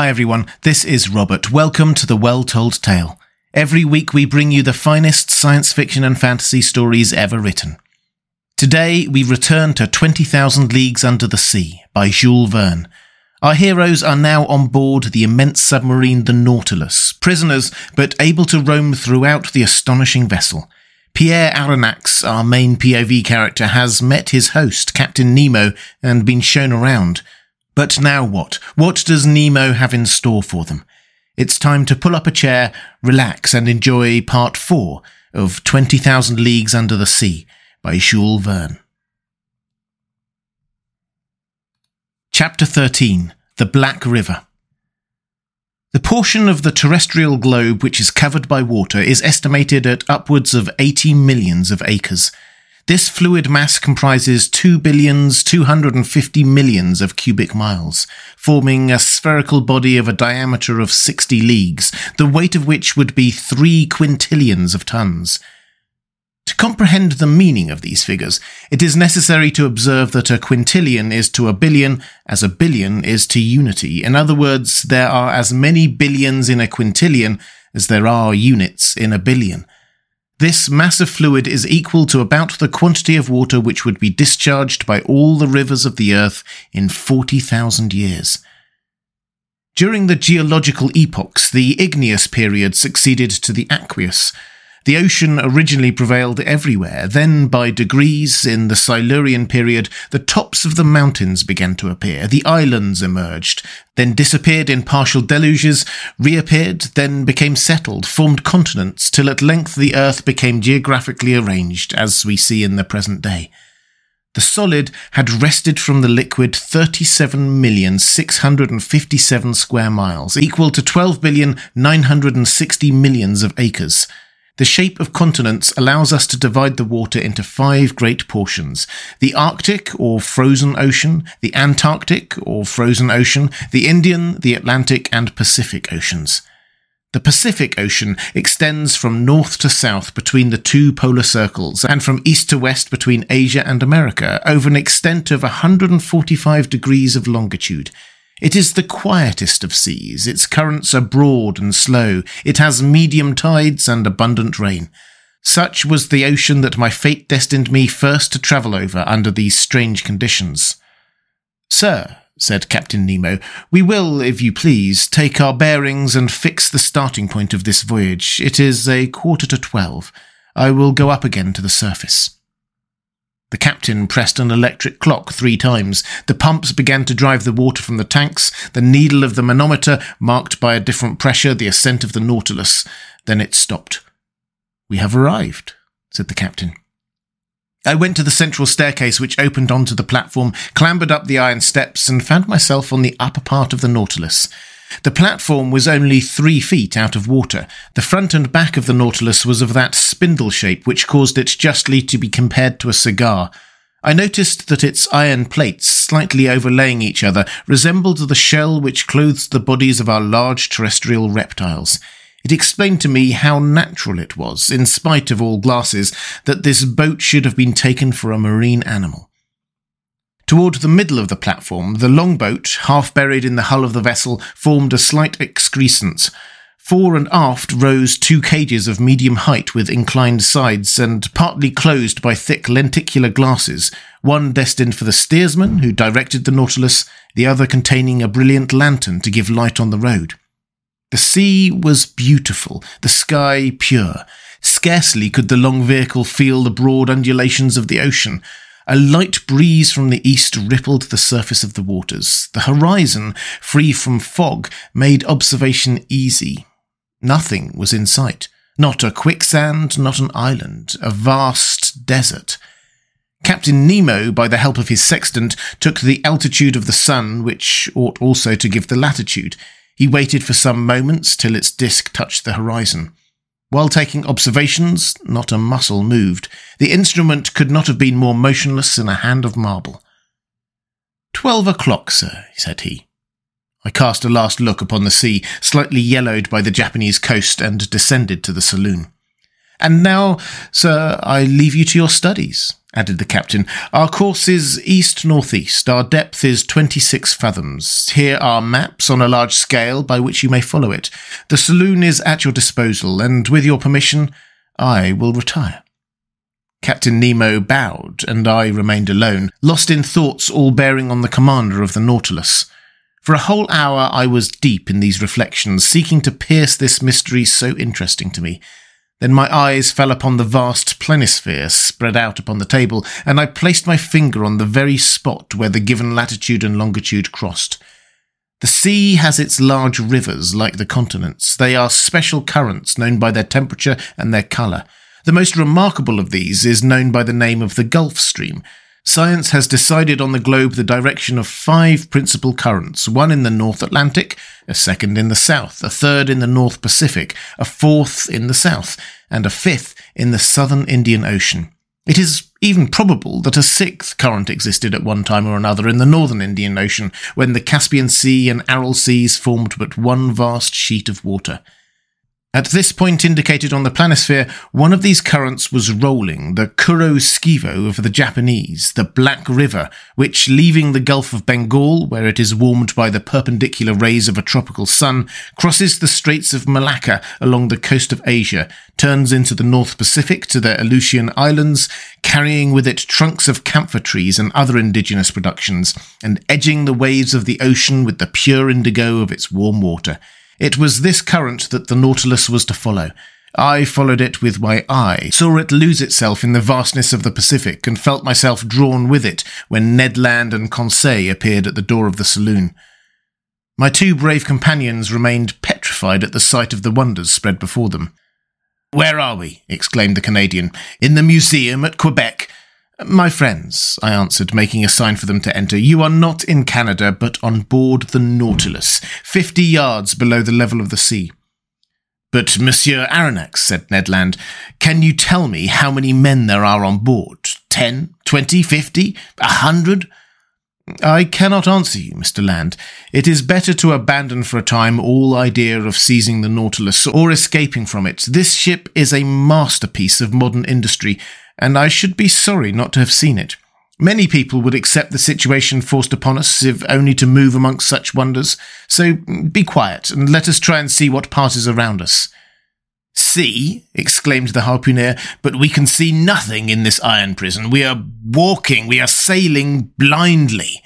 Hi everyone, this is Robert. Welcome to The Well Told Tale. Every week we bring you the finest science fiction and fantasy stories ever written. Today we return to 20,000 Leagues Under the Sea by Jules Verne. Our heroes are now on board the immense submarine the Nautilus, prisoners but able to roam throughout the astonishing vessel. Pierre Aronnax, our main POV character, has met his host, Captain Nemo, and been shown around. But now what? What does Nemo have in store for them? It's time to pull up a chair, relax, and enjoy part four of 20,000 Leagues Under the Sea by Jules Verne. Chapter 13 The Black River. The portion of the terrestrial globe which is covered by water is estimated at upwards of 80 millions of acres. This fluid mass comprises 2 billions 250 millions of cubic miles, forming a spherical body of a diameter of 60 leagues, the weight of which would be 3 quintillions of tons. To comprehend the meaning of these figures, it is necessary to observe that a quintillion is to a billion as a billion is to unity. In other words, there are as many billions in a quintillion as there are units in a billion. This mass of fluid is equal to about the quantity of water which would be discharged by all the rivers of the earth in 40,000 years. During the geological epochs, the igneous period succeeded to the aqueous, the ocean originally prevailed everywhere. Then, by degrees, in the Silurian period, the tops of the mountains began to appear. The islands emerged, then disappeared in partial deluges, reappeared, then became settled, formed continents, till at length the earth became geographically arranged, as we see in the present day. The solid had wrested from the liquid 37,657 square miles, equal to 12,960 millions of acres. The shape of continents allows us to divide the water into five great portions the Arctic or frozen ocean, the Antarctic or frozen ocean, the Indian, the Atlantic, and Pacific oceans. The Pacific Ocean extends from north to south between the two polar circles and from east to west between Asia and America over an extent of 145 degrees of longitude. It is the quietest of seas. Its currents are broad and slow. It has medium tides and abundant rain. Such was the ocean that my fate destined me first to travel over under these strange conditions. Sir, said Captain Nemo, we will, if you please, take our bearings and fix the starting point of this voyage. It is a quarter to twelve. I will go up again to the surface. The captain pressed an electric clock three times. The pumps began to drive the water from the tanks. The needle of the manometer marked by a different pressure the ascent of the Nautilus. Then it stopped. We have arrived, said the captain. I went to the central staircase which opened onto the platform, clambered up the iron steps, and found myself on the upper part of the Nautilus. The platform was only three feet out of water. The front and back of the Nautilus was of that spindle shape which caused it justly to be compared to a cigar. I noticed that its iron plates, slightly overlaying each other, resembled the shell which clothes the bodies of our large terrestrial reptiles. It explained to me how natural it was, in spite of all glasses, that this boat should have been taken for a marine animal. Toward the middle of the platform, the longboat, half buried in the hull of the vessel, formed a slight excrescence. Fore and aft rose two cages of medium height with inclined sides and partly closed by thick lenticular glasses, one destined for the steersman who directed the Nautilus, the other containing a brilliant lantern to give light on the road. The sea was beautiful, the sky pure. Scarcely could the long vehicle feel the broad undulations of the ocean, a light breeze from the east rippled the surface of the waters. The horizon, free from fog, made observation easy. Nothing was in sight. Not a quicksand, not an island, a vast desert. Captain Nemo, by the help of his sextant, took the altitude of the sun, which ought also to give the latitude. He waited for some moments till its disk touched the horizon. While taking observations, not a muscle moved. The instrument could not have been more motionless than a hand of marble. Twelve o'clock, sir, said he. I cast a last look upon the sea, slightly yellowed by the Japanese coast, and descended to the saloon. And now, sir, I leave you to your studies, added the captain. Our course is east northeast. Our depth is 26 fathoms. Here are maps on a large scale by which you may follow it. The saloon is at your disposal, and with your permission, I will retire. Captain Nemo bowed, and I remained alone, lost in thoughts all bearing on the commander of the Nautilus. For a whole hour I was deep in these reflections, seeking to pierce this mystery so interesting to me. Then my eyes fell upon the vast planisphere spread out upon the table, and I placed my finger on the very spot where the given latitude and longitude crossed. The sea has its large rivers like the continents. They are special currents known by their temperature and their colour. The most remarkable of these is known by the name of the Gulf Stream, Science has decided on the globe the direction of five principal currents one in the North Atlantic, a second in the South, a third in the North Pacific, a fourth in the South, and a fifth in the Southern Indian Ocean. It is even probable that a sixth current existed at one time or another in the Northern Indian Ocean, when the Caspian Sea and Aral Seas formed but one vast sheet of water. At this point indicated on the planisphere, one of these currents was rolling, the Kuro Scivo of the Japanese, the Black River, which, leaving the Gulf of Bengal, where it is warmed by the perpendicular rays of a tropical sun, crosses the Straits of Malacca along the coast of Asia, turns into the North Pacific to the Aleutian Islands, carrying with it trunks of camphor trees and other indigenous productions, and edging the waves of the ocean with the pure indigo of its warm water. It was this current that the Nautilus was to follow. I followed it with my eye, saw it lose itself in the vastness of the Pacific, and felt myself drawn with it when Ned Land and Conseil appeared at the door of the saloon. My two brave companions remained petrified at the sight of the wonders spread before them. Where are we? exclaimed the Canadian. In the museum at Quebec. My friends, I answered, making a sign for them to enter, you are not in Canada, but on board the Nautilus, fifty yards below the level of the sea. But, Monsieur Aronnax, said Ned Land, can you tell me how many men there are on board? Ten, twenty, fifty, a hundred? I cannot answer you, Mr. Land. It is better to abandon for a time all idea of seizing the Nautilus or escaping from it. This ship is a masterpiece of modern industry, and I should be sorry not to have seen it. Many people would accept the situation forced upon us if only to move amongst such wonders, so be quiet and let us try and see what passes around us. See, exclaimed the harpooner, but we can see nothing in this iron prison. We are walking, we are sailing blindly.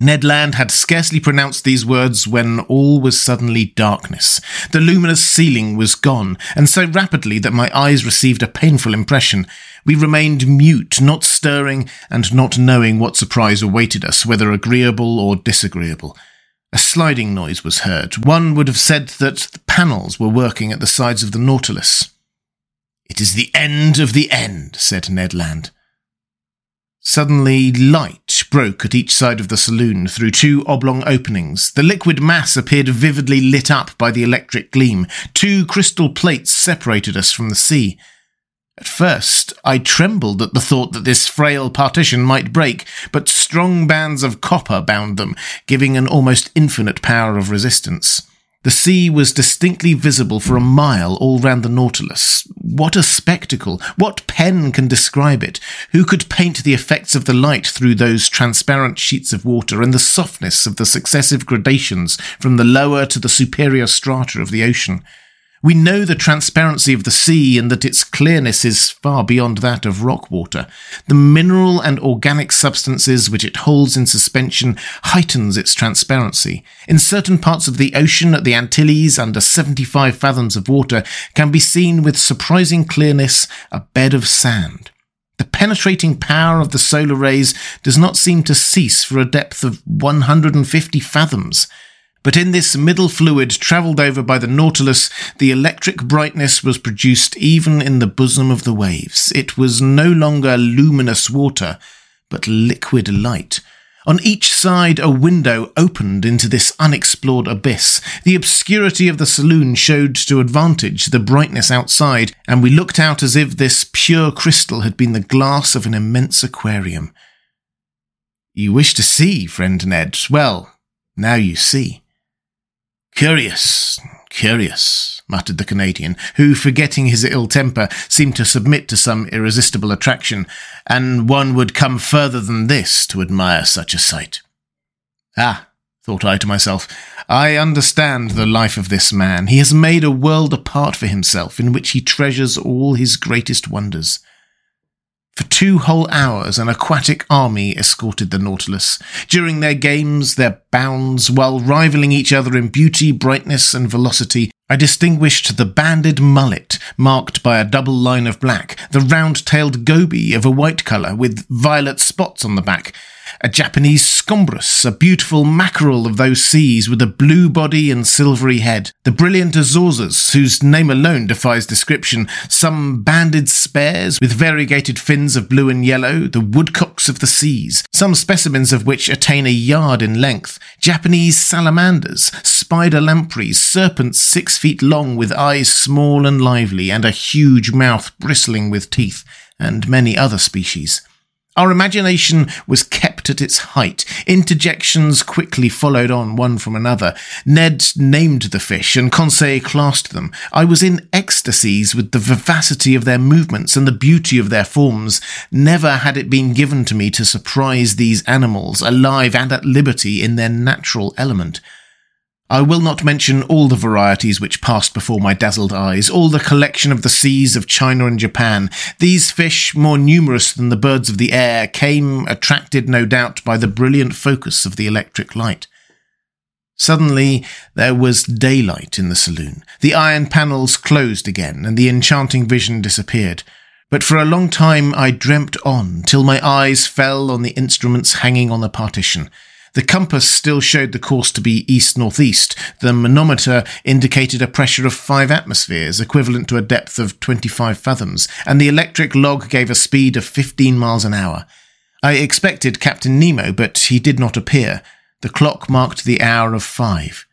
Ned Land had scarcely pronounced these words when all was suddenly darkness. The luminous ceiling was gone, and so rapidly that my eyes received a painful impression. We remained mute, not stirring, and not knowing what surprise awaited us, whether agreeable or disagreeable. A sliding noise was heard. One would have said that panels were working at the sides of the Nautilus. It is the end of the end, said Ned Land. Suddenly, light broke at each side of the saloon through two oblong openings. The liquid mass appeared vividly lit up by the electric gleam. Two crystal plates separated us from the sea. At first, I trembled at the thought that this frail partition might break, but strong bands of copper bound them, giving an almost infinite power of resistance. The sea was distinctly visible for a mile all round the Nautilus. What a spectacle! What pen can describe it? Who could paint the effects of the light through those transparent sheets of water and the softness of the successive gradations from the lower to the superior strata of the ocean? We know the transparency of the sea and that its clearness is far beyond that of rock water. The mineral and organic substances which it holds in suspension heightens its transparency. In certain parts of the ocean at the Antilles under 75 fathoms of water can be seen with surprising clearness a bed of sand. The penetrating power of the solar rays does not seem to cease for a depth of 150 fathoms. But in this middle fluid travelled over by the Nautilus, the electric brightness was produced even in the bosom of the waves. It was no longer luminous water, but liquid light. On each side, a window opened into this unexplored abyss. The obscurity of the saloon showed to advantage the brightness outside, and we looked out as if this pure crystal had been the glass of an immense aquarium. You wish to see, friend Ned? Well, now you see. Curious, curious. muttered the Canadian, who, forgetting his ill temper, seemed to submit to some irresistible attraction, and one would come further than this to admire such a sight. Ah, thought I to myself, I understand the life of this man. He has made a world apart for himself in which he treasures all his greatest wonders. For two whole hours, an aquatic army escorted the Nautilus. During their games, their bounds, while rivaling each other in beauty, brightness, and velocity, I distinguished the banded mullet, marked by a double line of black, the round-tailed goby of a white colour with violet spots on the back, a Japanese scombrus, a beautiful mackerel of those seas with a blue body and silvery head, the brilliant azurors, whose name alone defies description, some banded spares with variegated fins of blue and yellow, the woodcocks of the seas, some specimens of which attain a yard in length, Japanese salamanders, spider lampreys, serpents six feet long with eyes small and lively and a huge mouth bristling with teeth, and many other species. Our imagination was kept at its height. Interjections quickly followed on one from another. Ned named the fish, and Conseil classed them. I was in ecstasies with the vivacity of their movements and the beauty of their forms. Never had it been given to me to surprise these animals, alive and at liberty in their natural element. I will not mention all the varieties which passed before my dazzled eyes, all the collection of the seas of China and Japan. These fish, more numerous than the birds of the air, came, attracted no doubt by the brilliant focus of the electric light. Suddenly there was daylight in the saloon. The iron panels closed again, and the enchanting vision disappeared. But for a long time I dreamt on, till my eyes fell on the instruments hanging on the partition. The compass still showed the course to be east northeast. The manometer indicated a pressure of five atmospheres, equivalent to a depth of 25 fathoms, and the electric log gave a speed of 15 miles an hour. I expected Captain Nemo, but he did not appear. The clock marked the hour of five.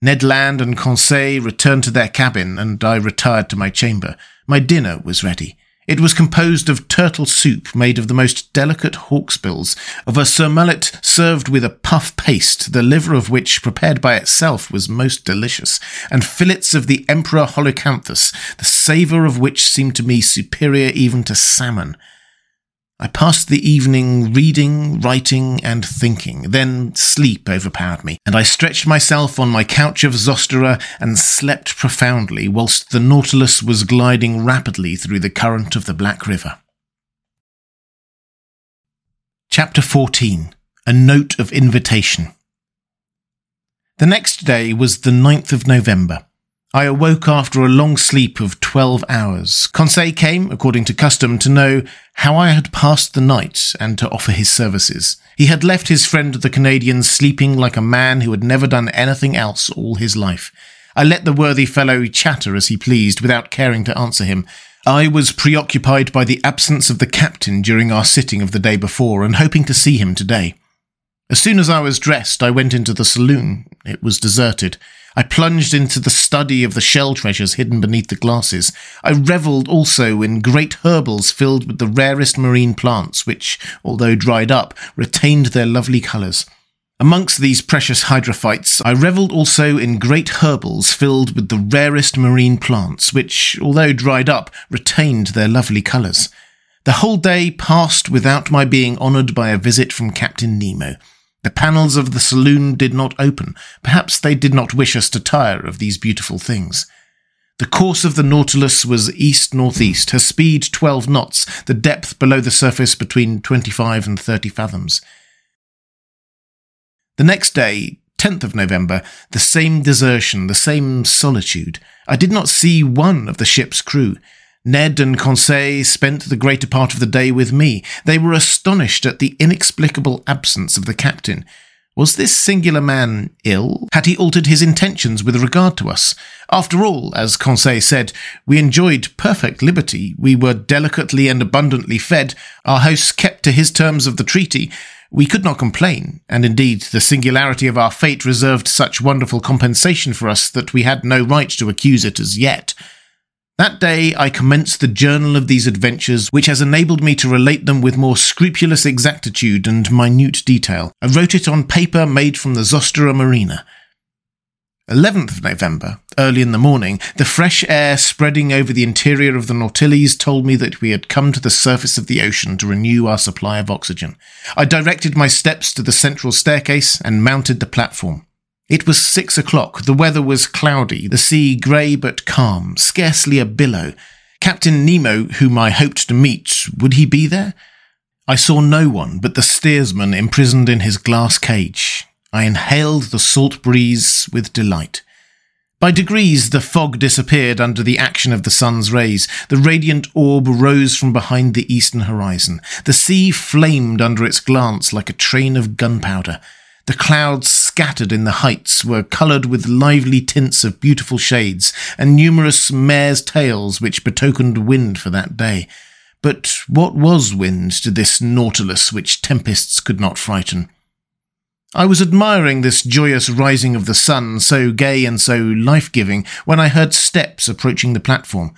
Ned Land and Conseil returned to their cabin, and I retired to my chamber. My dinner was ready. It was composed of turtle soup made of the most delicate hawksbills, of a surmullet served with a puff paste, the liver of which, prepared by itself, was most delicious, and fillets of the emperor holocanthus, the savour of which seemed to me superior even to salmon. I passed the evening reading, writing, and thinking. Then sleep overpowered me, and I stretched myself on my couch of Zostera and slept profoundly whilst the Nautilus was gliding rapidly through the current of the Black River. Chapter 14 A Note of Invitation The next day was the 9th of November. I awoke after a long sleep of twelve hours. Conseil came, according to custom, to know how I had passed the night and to offer his services. He had left his friend the Canadian sleeping like a man who had never done anything else all his life. I let the worthy fellow chatter as he pleased without caring to answer him. I was preoccupied by the absence of the captain during our sitting of the day before and hoping to see him today. As soon as I was dressed, I went into the saloon. It was deserted. I plunged into the study of the shell treasures hidden beneath the glasses. I revelled also in great herbals filled with the rarest marine plants, which, although dried up, retained their lovely colours. Amongst these precious hydrophytes, I revelled also in great herbals filled with the rarest marine plants, which, although dried up, retained their lovely colours. The whole day passed without my being honoured by a visit from Captain Nemo. The panels of the saloon did not open. Perhaps they did not wish us to tire of these beautiful things. The course of the Nautilus was east northeast, her speed 12 knots, the depth below the surface between 25 and 30 fathoms. The next day, 10th of November, the same desertion, the same solitude. I did not see one of the ship's crew. Ned and Conseil spent the greater part of the day with me. They were astonished at the inexplicable absence of the captain. Was this singular man ill? Had he altered his intentions with regard to us? After all, as Conseil said, we enjoyed perfect liberty. We were delicately and abundantly fed. Our host kept to his terms of the treaty. We could not complain, and indeed the singularity of our fate reserved such wonderful compensation for us that we had no right to accuse it as yet. That day I commenced the journal of these adventures, which has enabled me to relate them with more scrupulous exactitude and minute detail. I wrote it on paper made from the Zostera marina. 11th of November, early in the morning, the fresh air spreading over the interior of the Nautilus told me that we had come to the surface of the ocean to renew our supply of oxygen. I directed my steps to the central staircase and mounted the platform. It was six o'clock, the weather was cloudy, the sea grey but calm, scarcely a billow. Captain Nemo, whom I hoped to meet, would he be there? I saw no one but the steersman imprisoned in his glass cage. I inhaled the salt breeze with delight. By degrees, the fog disappeared under the action of the sun's rays. The radiant orb rose from behind the eastern horizon. The sea flamed under its glance like a train of gunpowder. The clouds scattered in the heights were coloured with lively tints of beautiful shades, and numerous mare's tails which betokened wind for that day. But what was wind to this Nautilus which tempests could not frighten? I was admiring this joyous rising of the sun, so gay and so life giving, when I heard steps approaching the platform.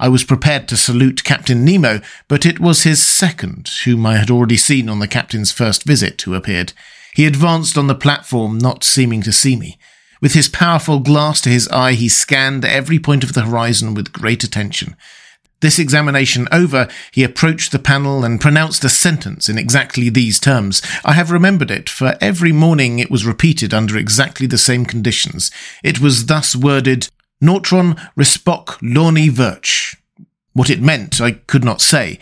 I was prepared to salute Captain Nemo, but it was his second, whom I had already seen on the captain's first visit, who appeared. He advanced on the platform, not seeming to see me. With his powerful glass to his eye, he scanned every point of the horizon with great attention. This examination over, he approached the panel and pronounced a sentence in exactly these terms. I have remembered it, for every morning it was repeated under exactly the same conditions. It was thus worded, Nautron respoc lorni virch. What it meant, I could not say.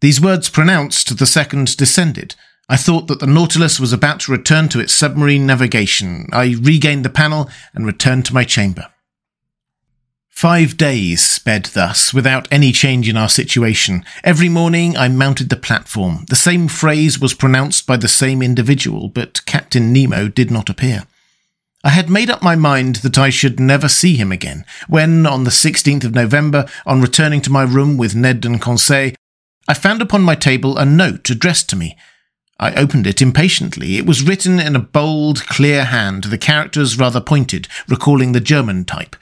These words pronounced, the second descended. I thought that the Nautilus was about to return to its submarine navigation. I regained the panel and returned to my chamber. Five days sped thus, without any change in our situation. Every morning I mounted the platform. The same phrase was pronounced by the same individual, but Captain Nemo did not appear. I had made up my mind that I should never see him again, when, on the 16th of November, on returning to my room with Ned and Conseil, I found upon my table a note addressed to me. I opened it impatiently. It was written in a bold, clear hand, the characters rather pointed, recalling the German type.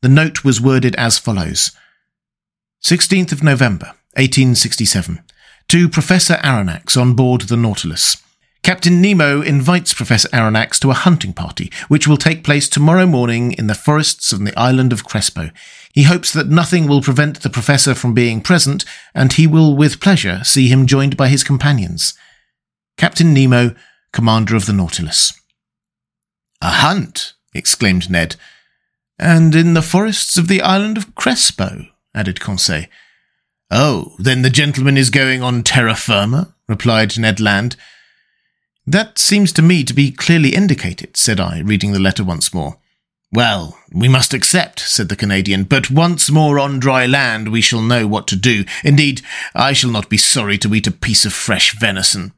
The note was worded as follows 16th of November, 1867. To Professor Aronnax on board the Nautilus. Captain Nemo invites Professor Aronnax to a hunting party, which will take place tomorrow morning in the forests on the island of Crespo. He hopes that nothing will prevent the Professor from being present, and he will with pleasure see him joined by his companions. Captain Nemo, Commander of the Nautilus. A hunt! exclaimed Ned. And in the forests of the island of Crespo, added Conseil. Oh, then the gentleman is going on terra firma? replied Ned Land. That seems to me to be clearly indicated, said I, reading the letter once more. Well, we must accept, said the Canadian, but once more on dry land we shall know what to do. Indeed, I shall not be sorry to eat a piece of fresh venison.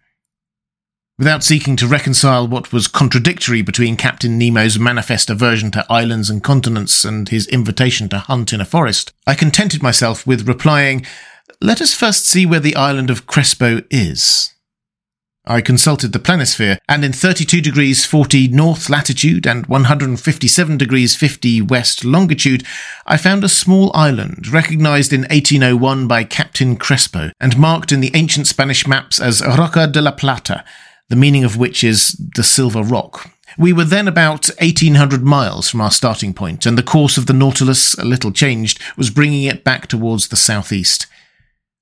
Without seeking to reconcile what was contradictory between Captain Nemo's manifest aversion to islands and continents and his invitation to hunt in a forest, I contented myself with replying, Let us first see where the island of Crespo is. I consulted the planisphere, and in 32 degrees 40 north latitude and 157 degrees 50 west longitude, I found a small island recognized in 1801 by Captain Crespo and marked in the ancient Spanish maps as Roca de la Plata, the meaning of which is the Silver Rock. We were then about 1800 miles from our starting point, and the course of the Nautilus, a little changed, was bringing it back towards the southeast.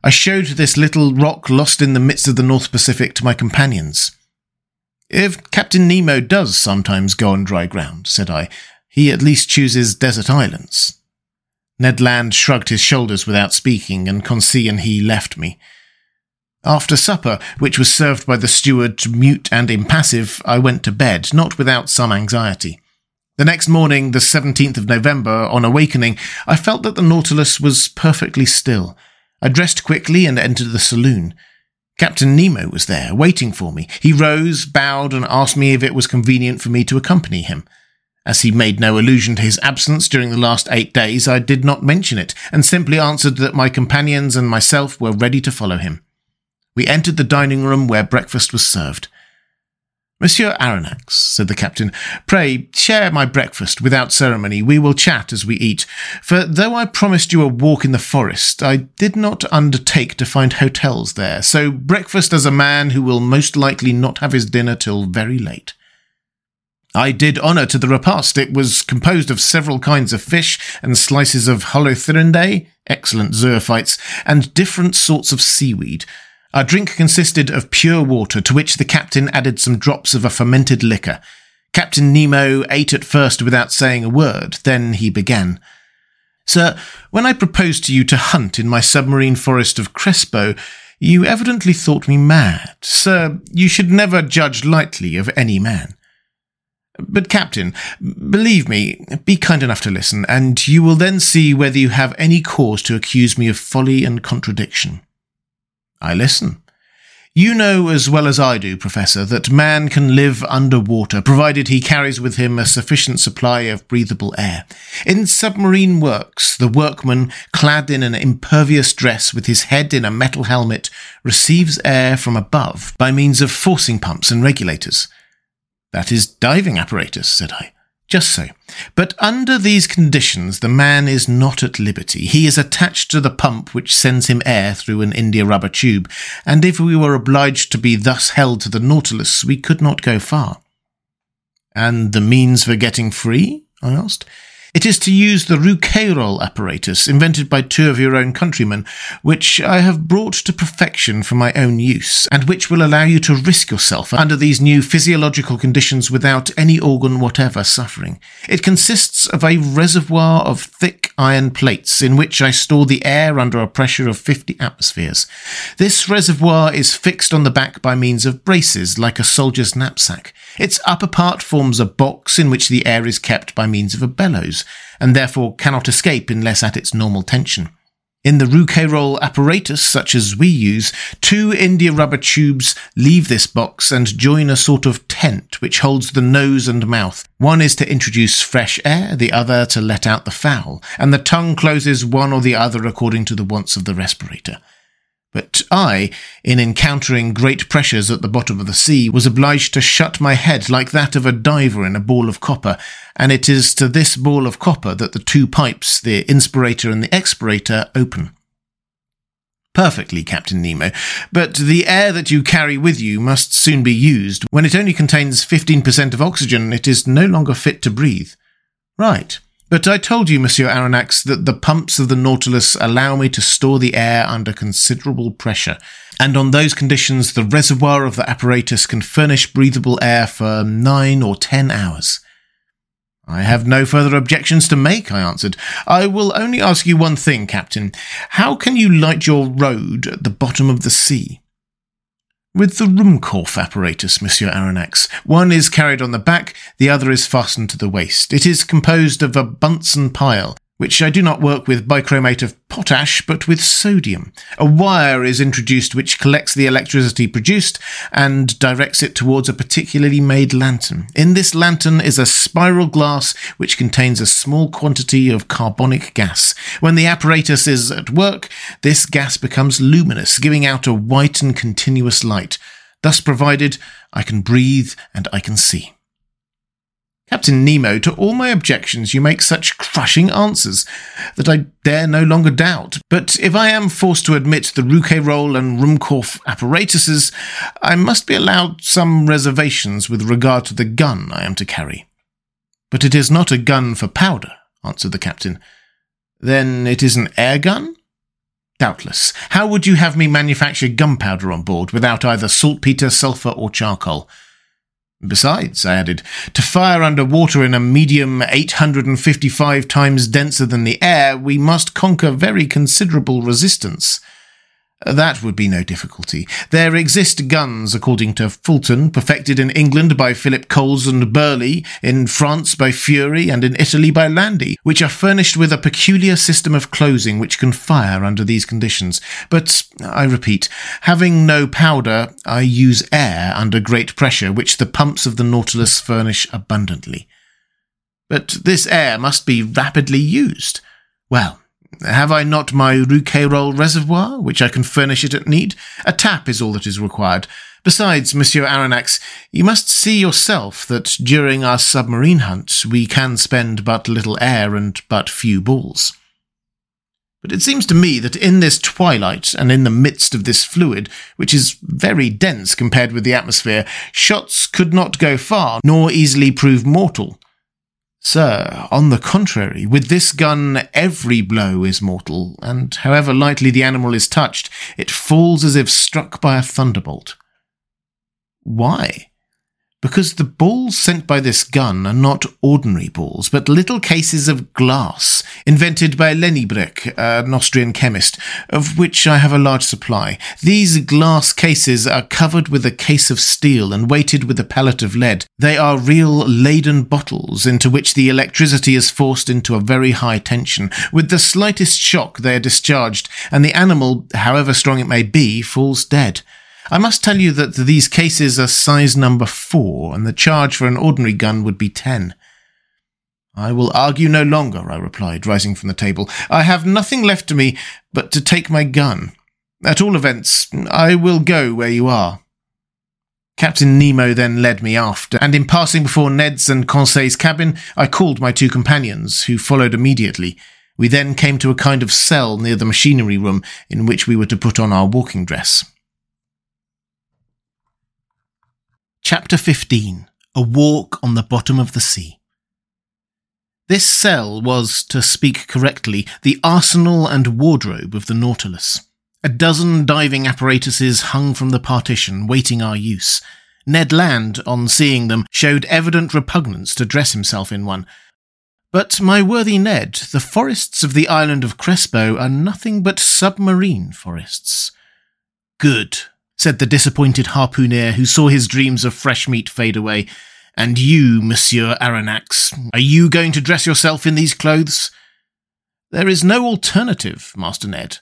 I showed this little rock lost in the midst of the North Pacific to my companions. If Captain Nemo does sometimes go on dry ground, said I, he at least chooses desert islands. Ned Land shrugged his shoulders without speaking, and Conseil and he left me. After supper, which was served by the steward mute and impassive, I went to bed, not without some anxiety. The next morning, the 17th of November, on awakening, I felt that the Nautilus was perfectly still. I dressed quickly and entered the saloon. Captain Nemo was there, waiting for me. He rose, bowed, and asked me if it was convenient for me to accompany him. As he made no allusion to his absence during the last eight days, I did not mention it, and simply answered that my companions and myself were ready to follow him. We entered the dining room where breakfast was served. Monsieur Aronnax, said the captain, pray share my breakfast without ceremony. We will chat as we eat. For though I promised you a walk in the forest, I did not undertake to find hotels there. So breakfast as a man who will most likely not have his dinner till very late. I did honour to the repast. It was composed of several kinds of fish and slices of holothuridae, excellent zoophytes, and different sorts of seaweed. Our drink consisted of pure water, to which the captain added some drops of a fermented liquor. Captain Nemo ate at first without saying a word. Then he began. Sir, when I proposed to you to hunt in my submarine forest of Crespo, you evidently thought me mad. Sir, you should never judge lightly of any man. But, Captain, believe me, be kind enough to listen, and you will then see whether you have any cause to accuse me of folly and contradiction. I listen. You know as well as I do, Professor, that man can live under water, provided he carries with him a sufficient supply of breathable air. In submarine works, the workman, clad in an impervious dress with his head in a metal helmet, receives air from above by means of forcing pumps and regulators. That is diving apparatus, said I. Just so. But under these conditions, the man is not at liberty. He is attached to the pump which sends him air through an india rubber tube, and if we were obliged to be thus held to the Nautilus, we could not go far. And the means for getting free? I asked. It is to use the Rouquayrol apparatus invented by two of your own countrymen, which I have brought to perfection for my own use, and which will allow you to risk yourself under these new physiological conditions without any organ whatever suffering. It consists of a reservoir of thick iron plates in which I store the air under a pressure of 50 atmospheres. This reservoir is fixed on the back by means of braces like a soldier's knapsack. Its upper part forms a box in which the air is kept by means of a bellows, and therefore cannot escape unless at its normal tension. In the Rouquayrol apparatus, such as we use, two india rubber tubes leave this box and join a sort of tent which holds the nose and mouth. One is to introduce fresh air, the other to let out the foul, and the tongue closes one or the other according to the wants of the respirator. But I, in encountering great pressures at the bottom of the sea, was obliged to shut my head like that of a diver in a ball of copper, and it is to this ball of copper that the two pipes, the inspirator and the expirator, open. Perfectly, Captain Nemo, but the air that you carry with you must soon be used. When it only contains 15% of oxygen, it is no longer fit to breathe. Right. But I told you, Monsieur Aronnax, that the pumps of the Nautilus allow me to store the air under considerable pressure, and on those conditions the reservoir of the apparatus can furnish breathable air for nine or ten hours. I have no further objections to make, I answered. I will only ask you one thing, Captain. How can you light your road at the bottom of the sea? With the Ruhmkorff apparatus, Monsieur Aronnax. One is carried on the back, the other is fastened to the waist. It is composed of a Bunsen pile, which I do not work with bichromate of potash, but with sodium. A wire is introduced which collects the electricity produced and directs it towards a particularly made lantern. In this lantern is a spiral glass which contains a small quantity of carbonic gas. When the apparatus is at work, this gas becomes luminous, giving out a white and continuous light. Thus provided, I can breathe and I can see. Captain Nemo, to all my objections you make such crushing answers that I dare no longer doubt. But if I am forced to admit the Rouquayrol and Ruhmkorff apparatuses, I must be allowed some reservations with regard to the gun I am to carry. But it is not a gun for powder, answered the captain. Then it is an air gun? Doubtless. How would you have me manufacture gunpowder on board without either saltpetre, sulphur, or charcoal? Besides, I added, to fire under water in a medium 855 times denser than the air, we must conquer very considerable resistance. That would be no difficulty. There exist guns, according to Fulton, perfected in England by Philip Coles and Burley, in France by Furcy, and in Italy by Landi, which are furnished with a peculiar system of closing which can fire under these conditions. But, I repeat, having no powder, I use air under great pressure, which the pumps of the Nautilus furnish abundantly. But this air must be rapidly used. Well, have I not my Rouquayrol reservoir, which I can furnish it at need? A tap is all that is required. Besides, Monsieur Aronnax, you must see yourself that during our submarine hunts we can spend but little air and but few balls. But it seems to me that in this twilight and in the midst of this fluid, which is very dense compared with the atmosphere, shots could not go far, nor easily prove mortal. Sir, on the contrary, with this gun every blow is mortal, and however lightly the animal is touched, it falls as if struck by a thunderbolt. Why? Because the balls sent by this gun are not ordinary balls, but little cases of glass, invented by Leniebroek, an Austrian chemist, of which I have a large supply. These glass cases are covered with a case of steel and weighted with a pellet of lead. They are real Leyden bottles into which the electricity is forced into a very high tension. With the slightest shock they are discharged, and the animal, however strong it may be, falls dead. I must tell you that these cases are size number four, and the charge for an ordinary gun would be ten. I will argue no longer, I replied, rising from the table. I have nothing left to me but to take my gun. At all events, I will go where you are. Captain Nemo then led me aft, and in passing before Ned's and Conseil's cabin, I called my two companions, who followed immediately. We then came to a kind of cell near the machinery room in which we were to put on our walking dress. Chapter 15 A Walk on the Bottom of the Sea. This cell was, to speak correctly, the arsenal and wardrobe of the Nautilus. A dozen diving apparatuses hung from the partition, waiting our use. Ned Land, on seeing them, showed evident repugnance to dress himself in one. But, my worthy Ned, the forests of the island of Crespo are nothing but submarine forests. Good, said the disappointed harpooner who saw his dreams of fresh meat fade away. And you, Monsieur Aronnax, are you going to dress yourself in these clothes? There is no alternative, Master Ned.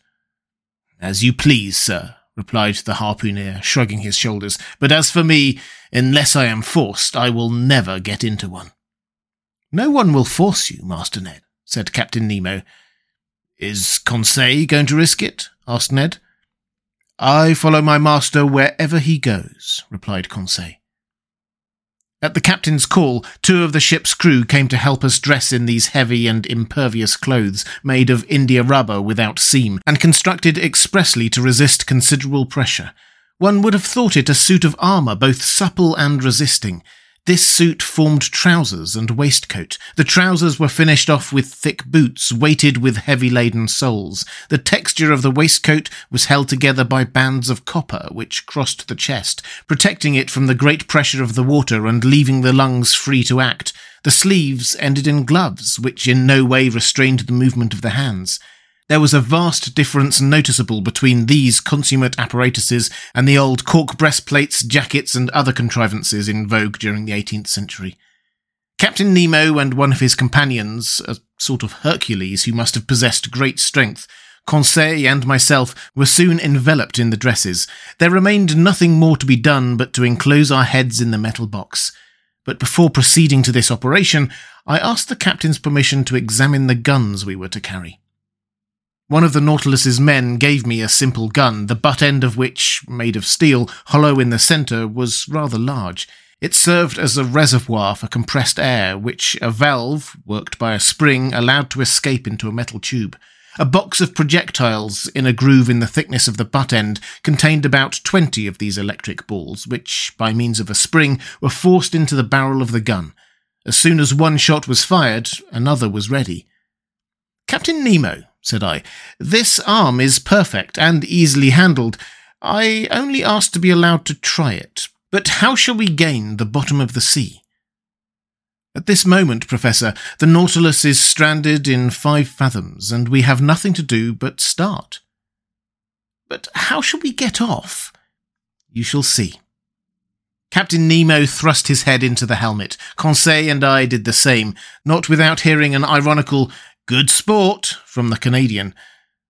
As you please, sir, replied the harpooner, shrugging his shoulders. But as for me, unless I am forced, I will never get into one. No one will force you, Master Ned, said Captain Nemo. Is Conseil going to risk it? asked Ned. I follow my master wherever he goes, replied Conseil. At the captain's call, two of the ship's crew came to help us dress in these heavy and impervious clothes made of India rubber without seam and constructed expressly to resist considerable pressure. One would have thought it a suit of armour both supple and resisting, this suit formed trousers and waistcoat. The trousers were finished off with thick boots, weighted with heavy laden soles. The texture of the waistcoat was held together by bands of copper which crossed the chest, protecting it from the great pressure of the water and leaving the lungs free to act. The sleeves ended in gloves, which in no way restrained the movement of the hands. There was a vast difference noticeable between these consummate apparatuses and the old cork breastplates, jackets, and other contrivances in vogue during the 18th century. Captain Nemo and one of his companions, a sort of Hercules who must have possessed great strength, Conseil and myself were soon enveloped in the dresses. There remained nothing more to be done but to enclose our heads in the metal box. But before proceeding to this operation, I asked the captain's permission to examine the guns we were to carry. One of the Nautilus's men gave me a simple gun, the butt end of which, made of steel, hollow in the centre, was rather large. It served as a reservoir for compressed air, which a valve, worked by a spring, allowed to escape into a metal tube. A box of projectiles in a groove in the thickness of the butt end contained about twenty of these electric balls, which, by means of a spring, were forced into the barrel of the gun. As soon as one shot was fired, another was ready. Captain Nemo, said I. This arm is perfect and easily handled. I only ask to be allowed to try it. But how shall we gain the bottom of the sea? At this moment, Professor, the Nautilus is stranded in five fathoms, and we have nothing to do but start. But how shall we get off? You shall see. Captain Nemo thrust his head into the helmet. Conseil and I did the same, not without hearing an ironical Good sport from the Canadian.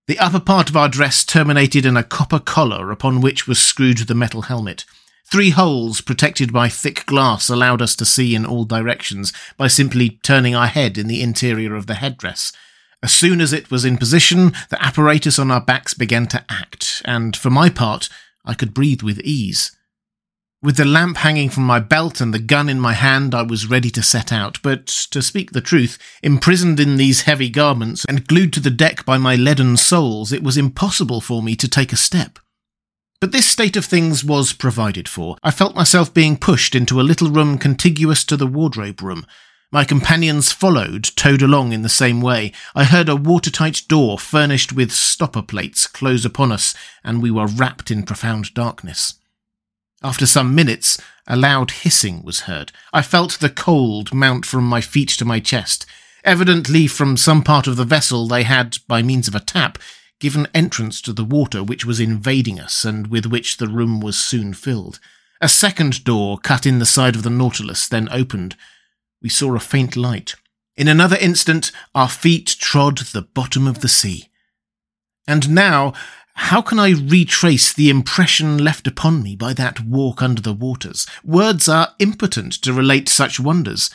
The upper part of our dress terminated in a copper collar upon which was screwed the metal helmet. Three holes protected by thick glass allowed us to see in all directions by simply turning our head in the interior of the headdress. As soon as it was in position, the apparatus on our backs began to act, and for my part, I could breathe with ease. With the lamp hanging from my belt and the gun in my hand, I was ready to set out, but, to speak the truth, imprisoned in these heavy garments and glued to the deck by my leaden soles, it was impossible for me to take a step. But this state of things was provided for. I felt myself being pushed into a little room contiguous to the wardrobe room. My companions followed, towed along in the same way. I heard a watertight door furnished with stopper plates close upon us, and we were wrapped in profound darkness. After some minutes, a loud hissing was heard. I felt the cold mount from my feet to my chest. Evidently, from some part of the vessel, they had, by means of a tap, given entrance to the water which was invading us and with which the room was soon filled. A second door, cut in the side of the Nautilus, then opened. We saw a faint light. In another instant, our feet trod the bottom of the sea. And now, how can I retrace the impression left upon me by that walk under the waters? Words are impotent to relate such wonders.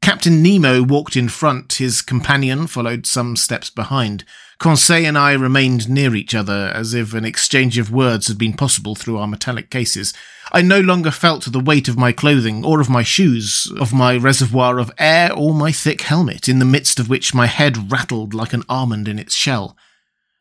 Captain Nemo walked in front, his companion followed some steps behind. Conseil and I remained near each other, as if an exchange of words had been possible through our metallic cases. I no longer felt the weight of my clothing, or of my shoes, of my reservoir of air, or my thick helmet, in the midst of which my head rattled like an almond in its shell.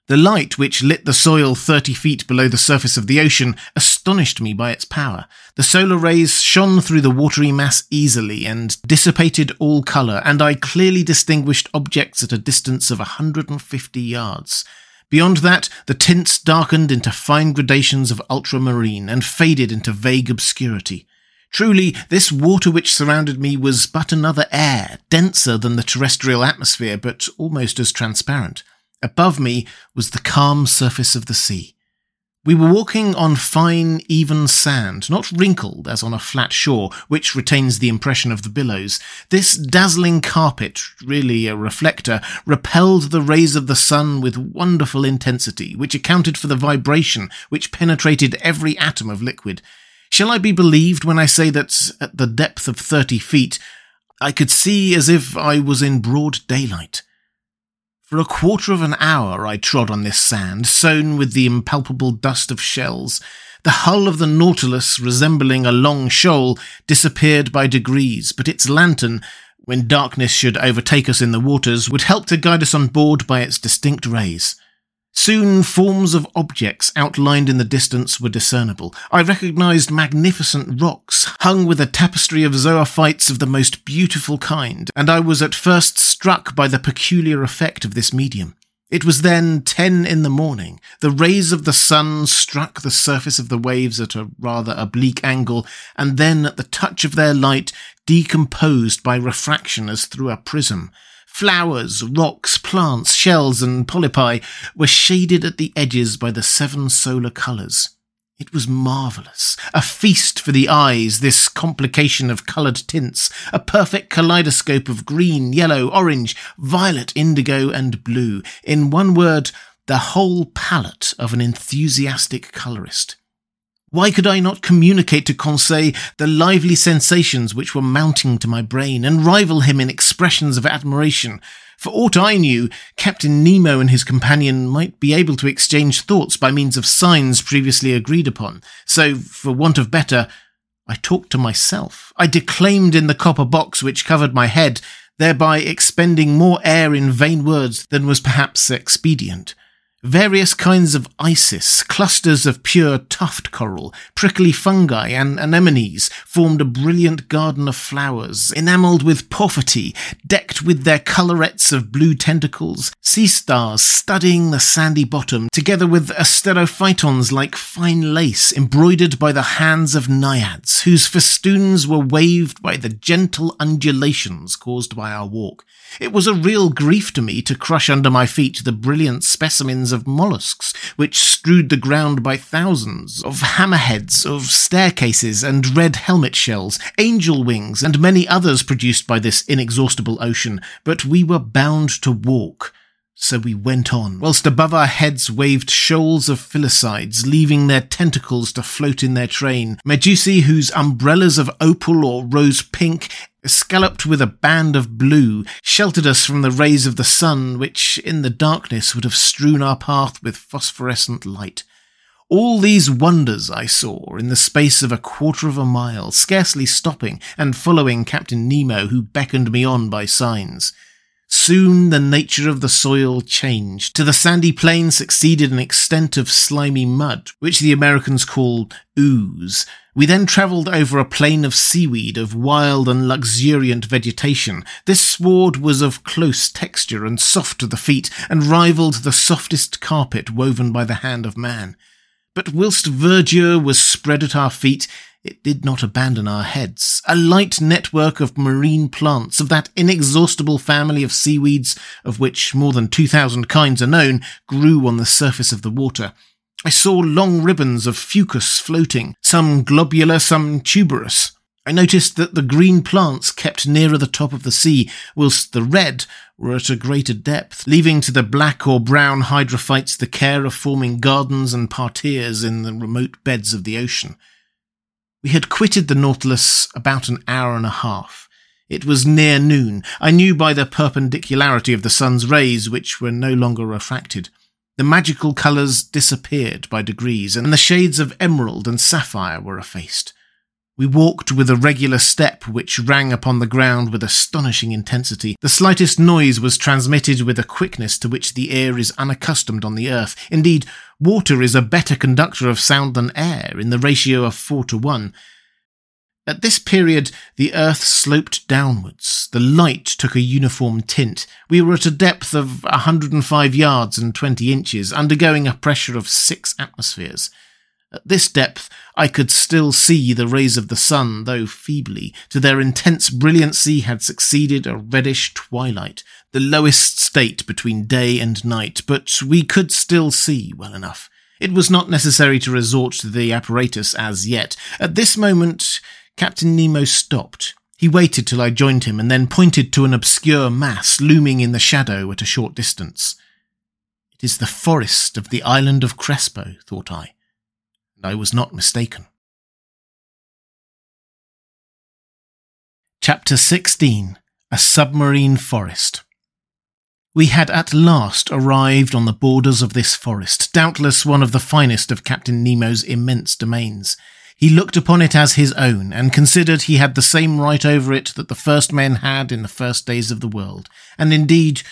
The light which lit the soil 30 feet below the surface of the ocean astonished me by its power. The solar rays shone through the watery mass easily and dissipated all colour, and I clearly distinguished objects at a distance of a 150 yards. Beyond that, the tints darkened into fine gradations of ultramarine and faded into vague obscurity. Truly, this water which surrounded me was but another air, denser than the terrestrial atmosphere, but almost as transparent. Above me was the calm surface of the sea. We were walking on fine, even sand, not wrinkled as on a flat shore, which retains the impression of the billows. This dazzling carpet, really a reflector, repelled the rays of the sun with wonderful intensity, which accounted for the vibration which penetrated every atom of liquid. Shall I be believed when I say that, at the depth of thirty feet, I could see as if I was in broad daylight? For a quarter of an hour I trod on this sand, sown with the impalpable dust of shells. The hull of the Nautilus, resembling a long shoal, disappeared by degrees, but its lantern, when darkness should overtake us in the waters, would help to guide us on board by its distinct rays. Soon forms of objects outlined in the distance were discernible. I recognized magnificent rocks, hung with a tapestry of zoophytes of the most beautiful kind, and I was at first struck by the peculiar effect of this medium. It was then ten in the morning. The rays of the sun struck the surface of the waves at a rather oblique angle, and then at the touch of their light decomposed by refraction as through a prism. Flowers, rocks, plants, shells, and polypi were shaded at the edges by the seven solar colours. It was marvellous, a feast for the eyes, this complication of coloured tints, a perfect kaleidoscope of green, yellow, orange, violet, indigo, and blue. In one word, the whole palette of an enthusiastic colourist. Why could I not communicate to Conseil the lively sensations which were mounting to my brain and rival him in expressions of admiration? For aught I knew, Captain Nemo and his companion might be able to exchange thoughts by means of signs previously agreed upon. So, for want of better, I talked to myself. I declaimed in the copper box which covered my head, thereby expending more air in vain words than was perhaps expedient. Various kinds of isis, clusters of pure tuft coral, prickly fungi, and anemones formed a brilliant garden of flowers, enamelled with porphyry, decked with their collarets of blue tentacles, sea stars studding the sandy bottom, together with asterophytons like fine lace embroidered by the hands of naiads, whose festoons were waved by the gentle undulations caused by our walk. It was a real grief to me to crush under my feet the brilliant specimens of mollusks which strewed the ground by thousands, of hammerheads, of staircases and red helmet shells, angel wings, and many others produced by this inexhaustible ocean, but we were bound to walk. So we went on, whilst above our heads waved shoals of physalides, leaving their tentacles to float in their train, medusae whose umbrellas of opal or rose pink scalloped with a band of blue, sheltered us from the rays of the sun, which in the darkness would have strewn our path with phosphorescent light. All these wonders I saw in the space of a quarter of a mile, scarcely stopping and following Captain Nemo, who beckoned me on by signs. Soon the nature of the soil changed. To the sandy plain succeeded an extent of slimy mud, which the Americans call ooze. We then travelled over a plain of seaweed of wild and luxuriant vegetation. This sward was of close texture and soft to the feet, and rivalled the softest carpet woven by the hand of man. But whilst verdure was spread at our feet, it did not abandon our heads. A light network of marine plants, of that inexhaustible family of seaweeds, of which more than 2,000 kinds are known, grew on the surface of the water. I saw long ribbons of fucus floating, some globular, some tuberous. I noticed that the green plants kept nearer the top of the sea, whilst the red were at a greater depth, leaving to the black or brown hydrophytes the care of forming gardens and parterres in the remote beds of the ocean. We had quitted the Nautilus about an hour and a half. It was near noon. I knew by the perpendicularity of the sun's rays, which were no longer refracted. The magical colours disappeared by degrees, and the shades of emerald and sapphire were effaced. We walked with a regular step which rang upon the ground with astonishing intensity. The slightest noise was transmitted with a quickness to which the ear is unaccustomed on the earth. Indeed, water is a better conductor of sound than air, in the ratio of four to one. At this period, the earth sloped downwards. The light took a uniform tint. We were at a depth of 105 yards and 20 inches, undergoing a pressure of six atmospheres. At this depth, I could still see the rays of the sun, though feebly. To their intense brilliancy had succeeded a reddish twilight, the lowest state between day and night, but we could still see well enough. It was not necessary to resort to the apparatus as yet. At this moment, Captain Nemo stopped. He waited till I joined him and then pointed to an obscure mass looming in the shadow at a short distance. It is the forest of the island of Crespo, thought I and I was not mistaken. Chapter 16 A Submarine Forest We had at last arrived on the borders of this forest, doubtless one of the finest of Captain Nemo's immense domains. He looked upon it as his own, and considered he had the same right over it that the first men had in the first days of the world, and indeed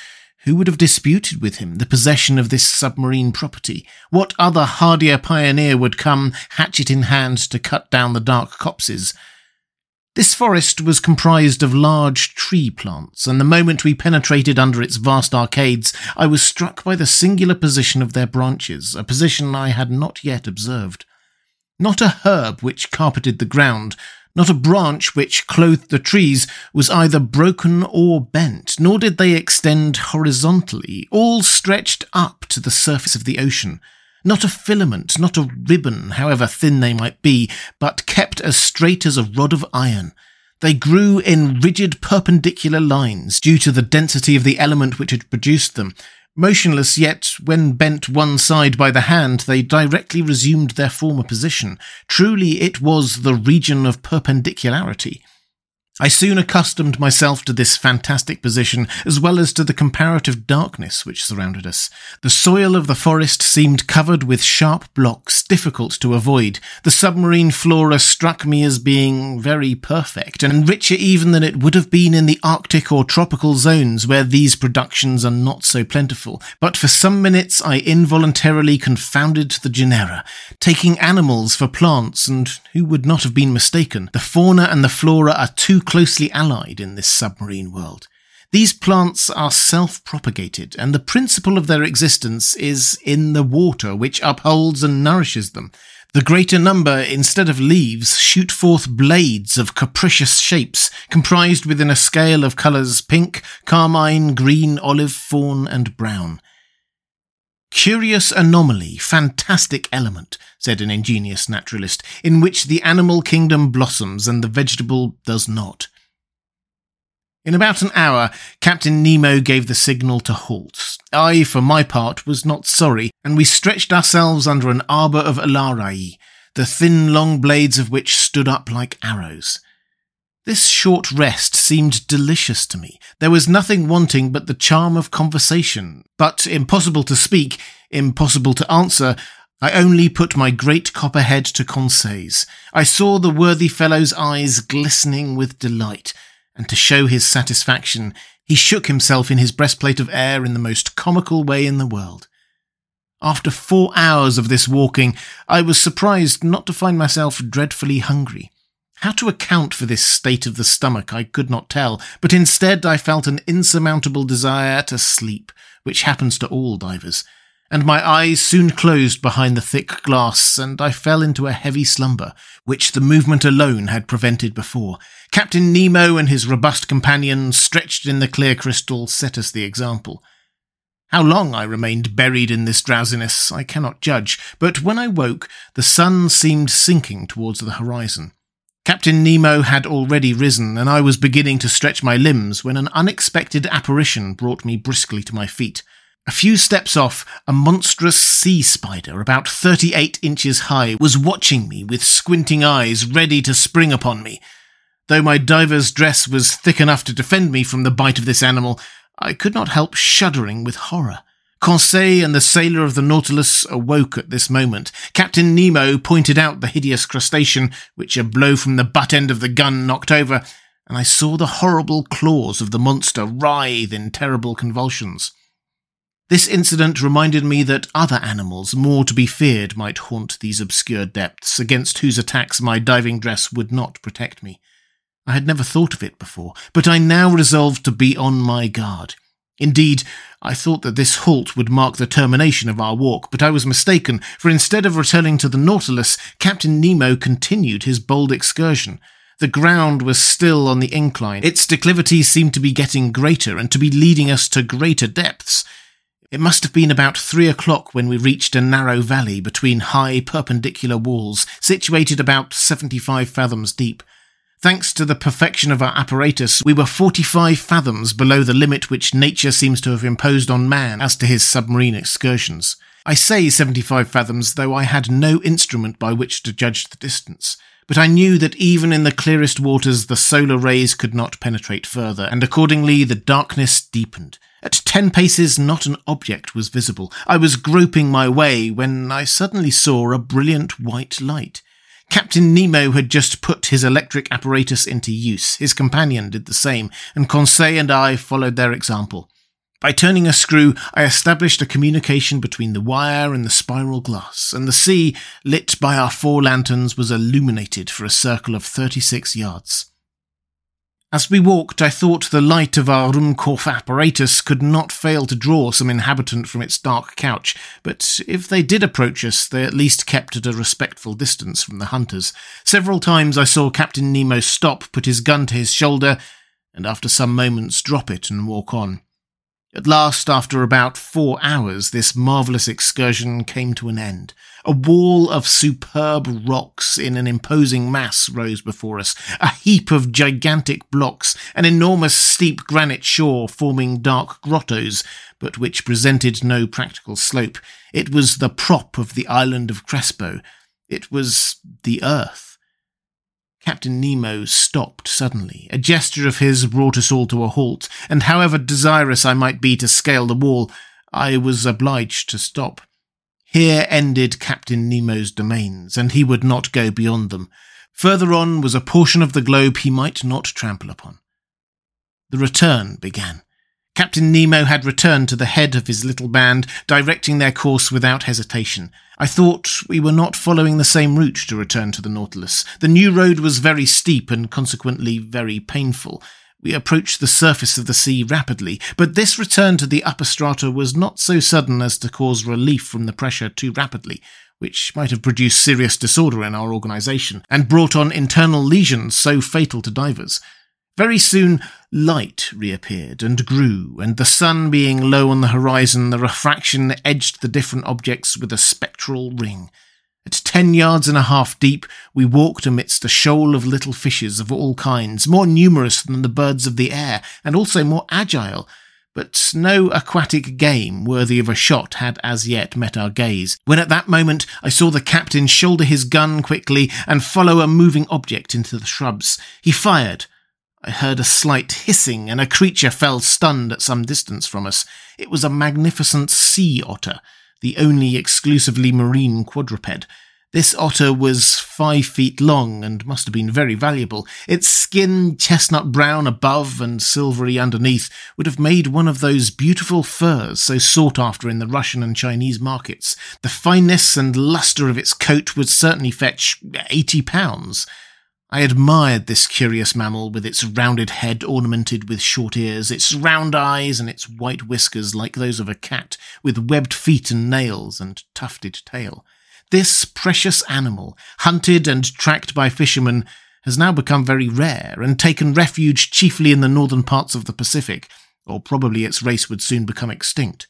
who would have disputed with him the possession of this submarine property? What other hardier pioneer would come, hatchet in hand, to cut down the dark copses? This forest was comprised of large tree plants, and the moment we penetrated under its vast arcades, I was struck by the singular position of their branches, a position I had not yet observed. Not a herb which carpeted the ground, not a branch which clothed the trees was either broken or bent, nor did they extend horizontally, all stretched up to the surface of the ocean. Not a filament, not a ribbon, however thin they might be, but kept as straight as a rod of iron. They grew in rigid perpendicular lines due to the density of the element which had produced them, Motionless, yet when bent one side by the hand, they directly resumed their former position. Truly, it was the region of perpendicularity. I soon accustomed myself to this fantastic position, as well as to the comparative darkness which surrounded us. The soil of the forest seemed covered with sharp blocks, difficult to avoid. The submarine flora struck me as being very perfect, and richer even than it would have been in the Arctic or tropical zones where these productions are not so plentiful. But for some minutes I involuntarily confounded the genera, taking animals for plants, and who would not have been mistaken? The fauna and the flora are too closely allied in this submarine world. These plants are self-propagated, and the principle of their existence is in the water which upholds and nourishes them. The greater number, instead of leaves, shoot forth blades of capricious shapes, comprised within a scale of colours pink, carmine, green, olive, fawn, and brown. Curious anomaly, fantastic element, said an ingenious naturalist, in which the animal kingdom blossoms and the vegetable does not. In about an hour, Captain Nemo gave the signal to halt. I, for my part, was not sorry, and we stretched ourselves under an arbour of alariae, the thin long blades of which stood up like arrows. This short rest seemed delicious to me. There was nothing wanting but the charm of conversation, but impossible to speak, impossible to answer, I only put my great copperhead to Conseil's. I saw the worthy fellow's eyes glistening with delight, and to show his satisfaction, he shook himself in his breastplate of air in the most comical way in the world. After four hours of this walking, I was surprised not to find myself dreadfully hungry. How to account for this state of the stomach I could not tell, but instead I felt an insurmountable desire to sleep, which happens to all divers, and my eyes soon closed behind the thick glass, and I fell into a heavy slumber, which the movement alone had prevented before. Captain Nemo and his robust companion, stretched in the clear crystal, set us the example. How long I remained buried in this drowsiness I cannot judge, but when I woke, the sun seemed sinking towards the horizon. Captain Nemo had already risen, and I was beginning to stretch my limbs when an unexpected apparition brought me briskly to my feet. A few steps off, a monstrous sea spider, about thirty-eight inches high, was watching me with squinting eyes, ready to spring upon me. Though my diver's dress was thick enough to defend me from the bite of this animal, I could not help shuddering with horror. Conseil and the sailor of the Nautilus awoke at this moment. Captain Nemo pointed out the hideous crustacean, which a blow from the butt end of the gun knocked over, and I saw the horrible claws of the monster writhe in terrible convulsions. This incident reminded me that other animals more to be feared might haunt these obscure depths, against whose attacks my diving dress would not protect me. I had never thought of it before, but I now resolved to be on my guard. Indeed, I thought that this halt would mark the termination of our walk, but I was mistaken, for instead of returning to the Nautilus, Captain Nemo continued his bold excursion. The ground was still on the incline. Its declivity seemed to be getting greater and to be leading us to greater depths. It must have been about three o'clock when we reached a narrow valley between high perpendicular walls, situated about seventy-five fathoms deep. Thanks to the perfection of our apparatus, we were 45 fathoms below the limit which nature seems to have imposed on man as to his submarine excursions. I say 75 fathoms, though I had no instrument by which to judge the distance. But I knew that even in the clearest waters the solar rays could not penetrate further, and accordingly the darkness deepened. At ten paces not an object was visible. I was groping my way when I suddenly saw a brilliant white light. Captain Nemo had just put his electric apparatus into use. His companion did the same, and Conseil and I followed their example. By turning a screw, I established a communication between the wire and the spiral glass, and the sea, lit by our four lanterns, was illuminated for a circle of thirty-six yards. As we walked, I thought the light of our Ruhmkorff apparatus could not fail to draw some inhabitant from its dark couch, but if they did approach us, they at least kept at a respectful distance from the hunters. Several times I saw Captain Nemo stop, put his gun to his shoulder, and after some moments drop it and walk on. At last, after about four hours, this marvellous excursion came to an end. A wall of superb rocks in an imposing mass rose before us, a heap of gigantic blocks, an enormous steep granite shore forming dark grottos, but which presented no practical slope. It was the prop of the island of Crespo. It was the earth. Captain Nemo stopped suddenly. A gesture of his brought us all to a halt, and however desirous I might be to scale the wall, I was obliged to stop. Here ended Captain Nemo's domains, and he would not go beyond them. Further on was a portion of the globe he might not trample upon. The return began. Captain Nemo had returned to the head of his little band, directing their course without hesitation. I thought we were not following the same route to return to the Nautilus. The new road was very steep and consequently very painful. We approached the surface of the sea rapidly, but this return to the upper strata was not so sudden as to cause relief from the pressure too rapidly, which might have produced serious disorder in our organization and brought on internal lesions so fatal to divers. Very soon, light reappeared and grew, and the sun being low on the horizon, the refraction edged the different objects with a spectral ring. At ten yards and a half deep, we walked amidst a shoal of little fishes of all kinds, more numerous than the birds of the air, and also more agile. But no aquatic game worthy of a shot had as yet met our gaze, when at that moment I saw the captain shoulder his gun quickly and follow a moving object into the shrubs. He fired, I heard a slight hissing, and a creature fell stunned at some distance from us. It was a magnificent sea otter, the only exclusively marine quadruped. This otter was five feet long and must have been very valuable. Its skin, chestnut brown above and silvery underneath, would have made one of those beautiful furs so sought after in the Russian and Chinese markets. The fineness and lustre of its coat would certainly fetch eighty pounds. I admired this curious mammal with its rounded head ornamented with short ears, its round eyes, and its white whiskers like those of a cat, with webbed feet and nails and tufted tail. This precious animal, hunted and tracked by fishermen, has now become very rare and taken refuge chiefly in the northern parts of the Pacific, or probably its race would soon become extinct.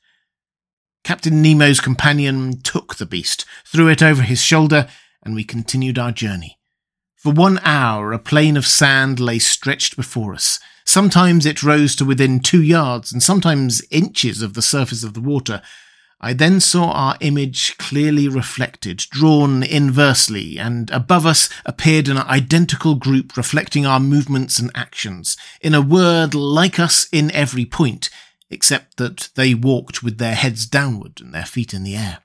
Captain Nemo's companion took the beast, threw it over his shoulder, and we continued our journey. For one hour, a plain of sand lay stretched before us. Sometimes it rose to within two yards, and sometimes inches of the surface of the water, I then saw our image clearly reflected, drawn inversely, and above us appeared an identical group reflecting our movements and actions. In a word, like us in every point, except that they walked with their heads downward and their feet in the air.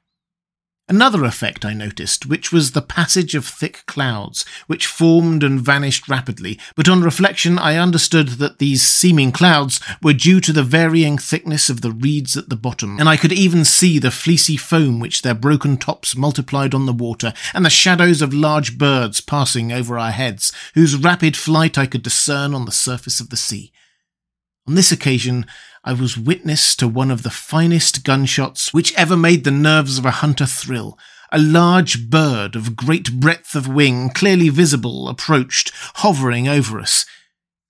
Another effect I noticed, which was the passage of thick clouds, which formed and vanished rapidly, but on reflection I understood that these seeming clouds were due to the varying thickness of the reeds at the bottom, and I could even see the fleecy foam which their broken tops multiplied on the water, and the shadows of large birds passing over our heads, whose rapid flight I could discern on the surface of the sea. On this occasion, I was witness to one of the finest gunshots which ever made the nerves of a hunter thrill. A large bird of great breadth of wing, clearly visible, approached, hovering over us.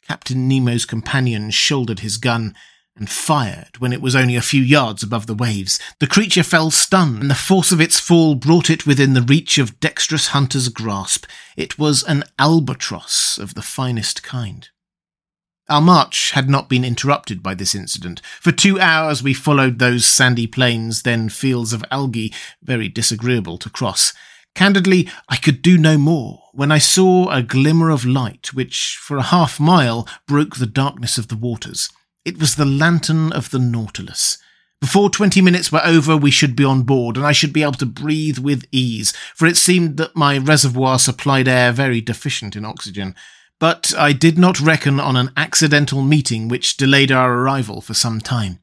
Captain Nemo's companion shouldered his gun and fired when it was only a few yards above the waves. The creature fell stunned, and the force of its fall brought it within the reach of dexterous hunter's grasp. It was an albatross of the finest kind. Our march had not been interrupted by this incident. For two hours we followed those sandy plains, then fields of algae, very disagreeable to cross. Candidly, I could do no more when I saw a glimmer of light which, for a half mile, broke the darkness of the waters. It was the lantern of the Nautilus. Before twenty minutes were over, we should be on board, and I should be able to breathe with ease, for it seemed that my reservoir supplied air very deficient in oxygen. But I did not reckon on an accidental meeting which delayed our arrival for some time.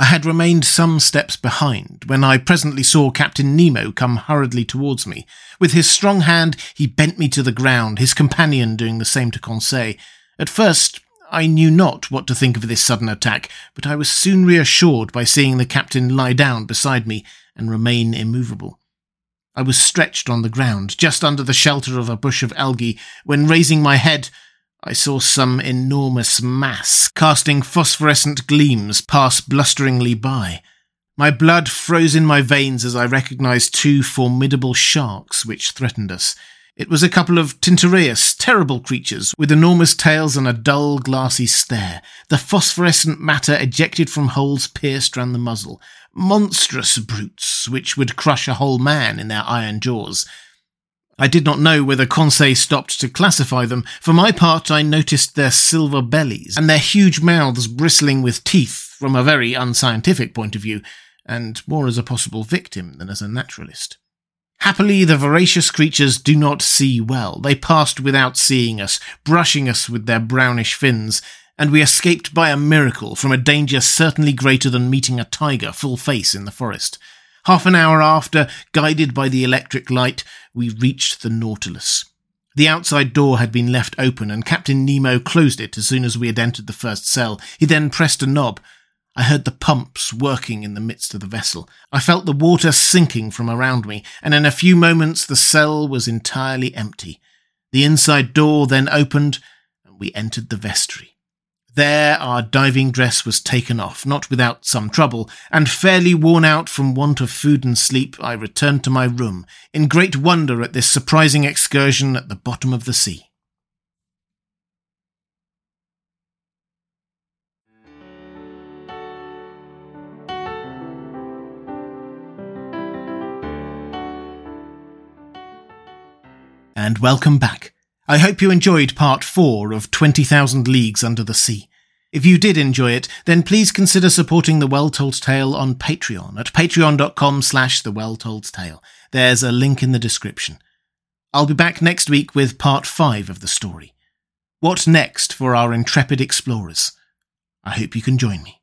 I had remained some steps behind when I presently saw Captain Nemo come hurriedly towards me. With his strong hand, he bent me to the ground, his companion doing the same to Conseil. At first, I knew not what to think of this sudden attack, but I was soon reassured by seeing the captain lie down beside me and remain immovable. I was stretched on the ground, just under the shelter of a bush of algae, when raising my head, I saw some enormous mass casting phosphorescent gleams pass blusteringly by. My blood froze in my veins as I recognized two formidable sharks which threatened us. It was a couple of Tintoreas, terrible creatures, with enormous tails and a dull, glassy stare. The phosphorescent matter ejected from holes pierced round the muzzle monstrous brutes which would crush a whole man in their iron jaws. I did not know whether Conseil stopped to classify them. For my part, I noticed their silver bellies and their huge mouths bristling with teeth from a very unscientific point of view, and more as a possible victim than as a naturalist. Happily, the voracious creatures do not see well. They passed without seeing us, brushing us with their brownish fins, and we escaped by a miracle from a danger certainly greater than meeting a tiger full face in the forest. Half an hour after, guided by the electric light, we reached the Nautilus. The outside door had been left open, and Captain Nemo closed it as soon as we had entered the first cell. He then pressed a knob. I heard the pumps working in the midst of the vessel. I felt the water sinking from around me, and in a few moments the cell was entirely empty. The inside door then opened, and we entered the vestry. There our diving dress was taken off, not without some trouble, and fairly worn out from want of food and sleep, I returned to my room, in great wonder at this surprising excursion at the bottom of the sea. And welcome back. I hope you enjoyed part four of 20,000 Leagues Under the Sea. If you did enjoy it, then please consider supporting The Well Told Tale on Patreon at patreon.com slash The Well Told Tale. There's a link in the description. I'll be back next week with part five of the story. What next for our intrepid explorers? I hope you can join me.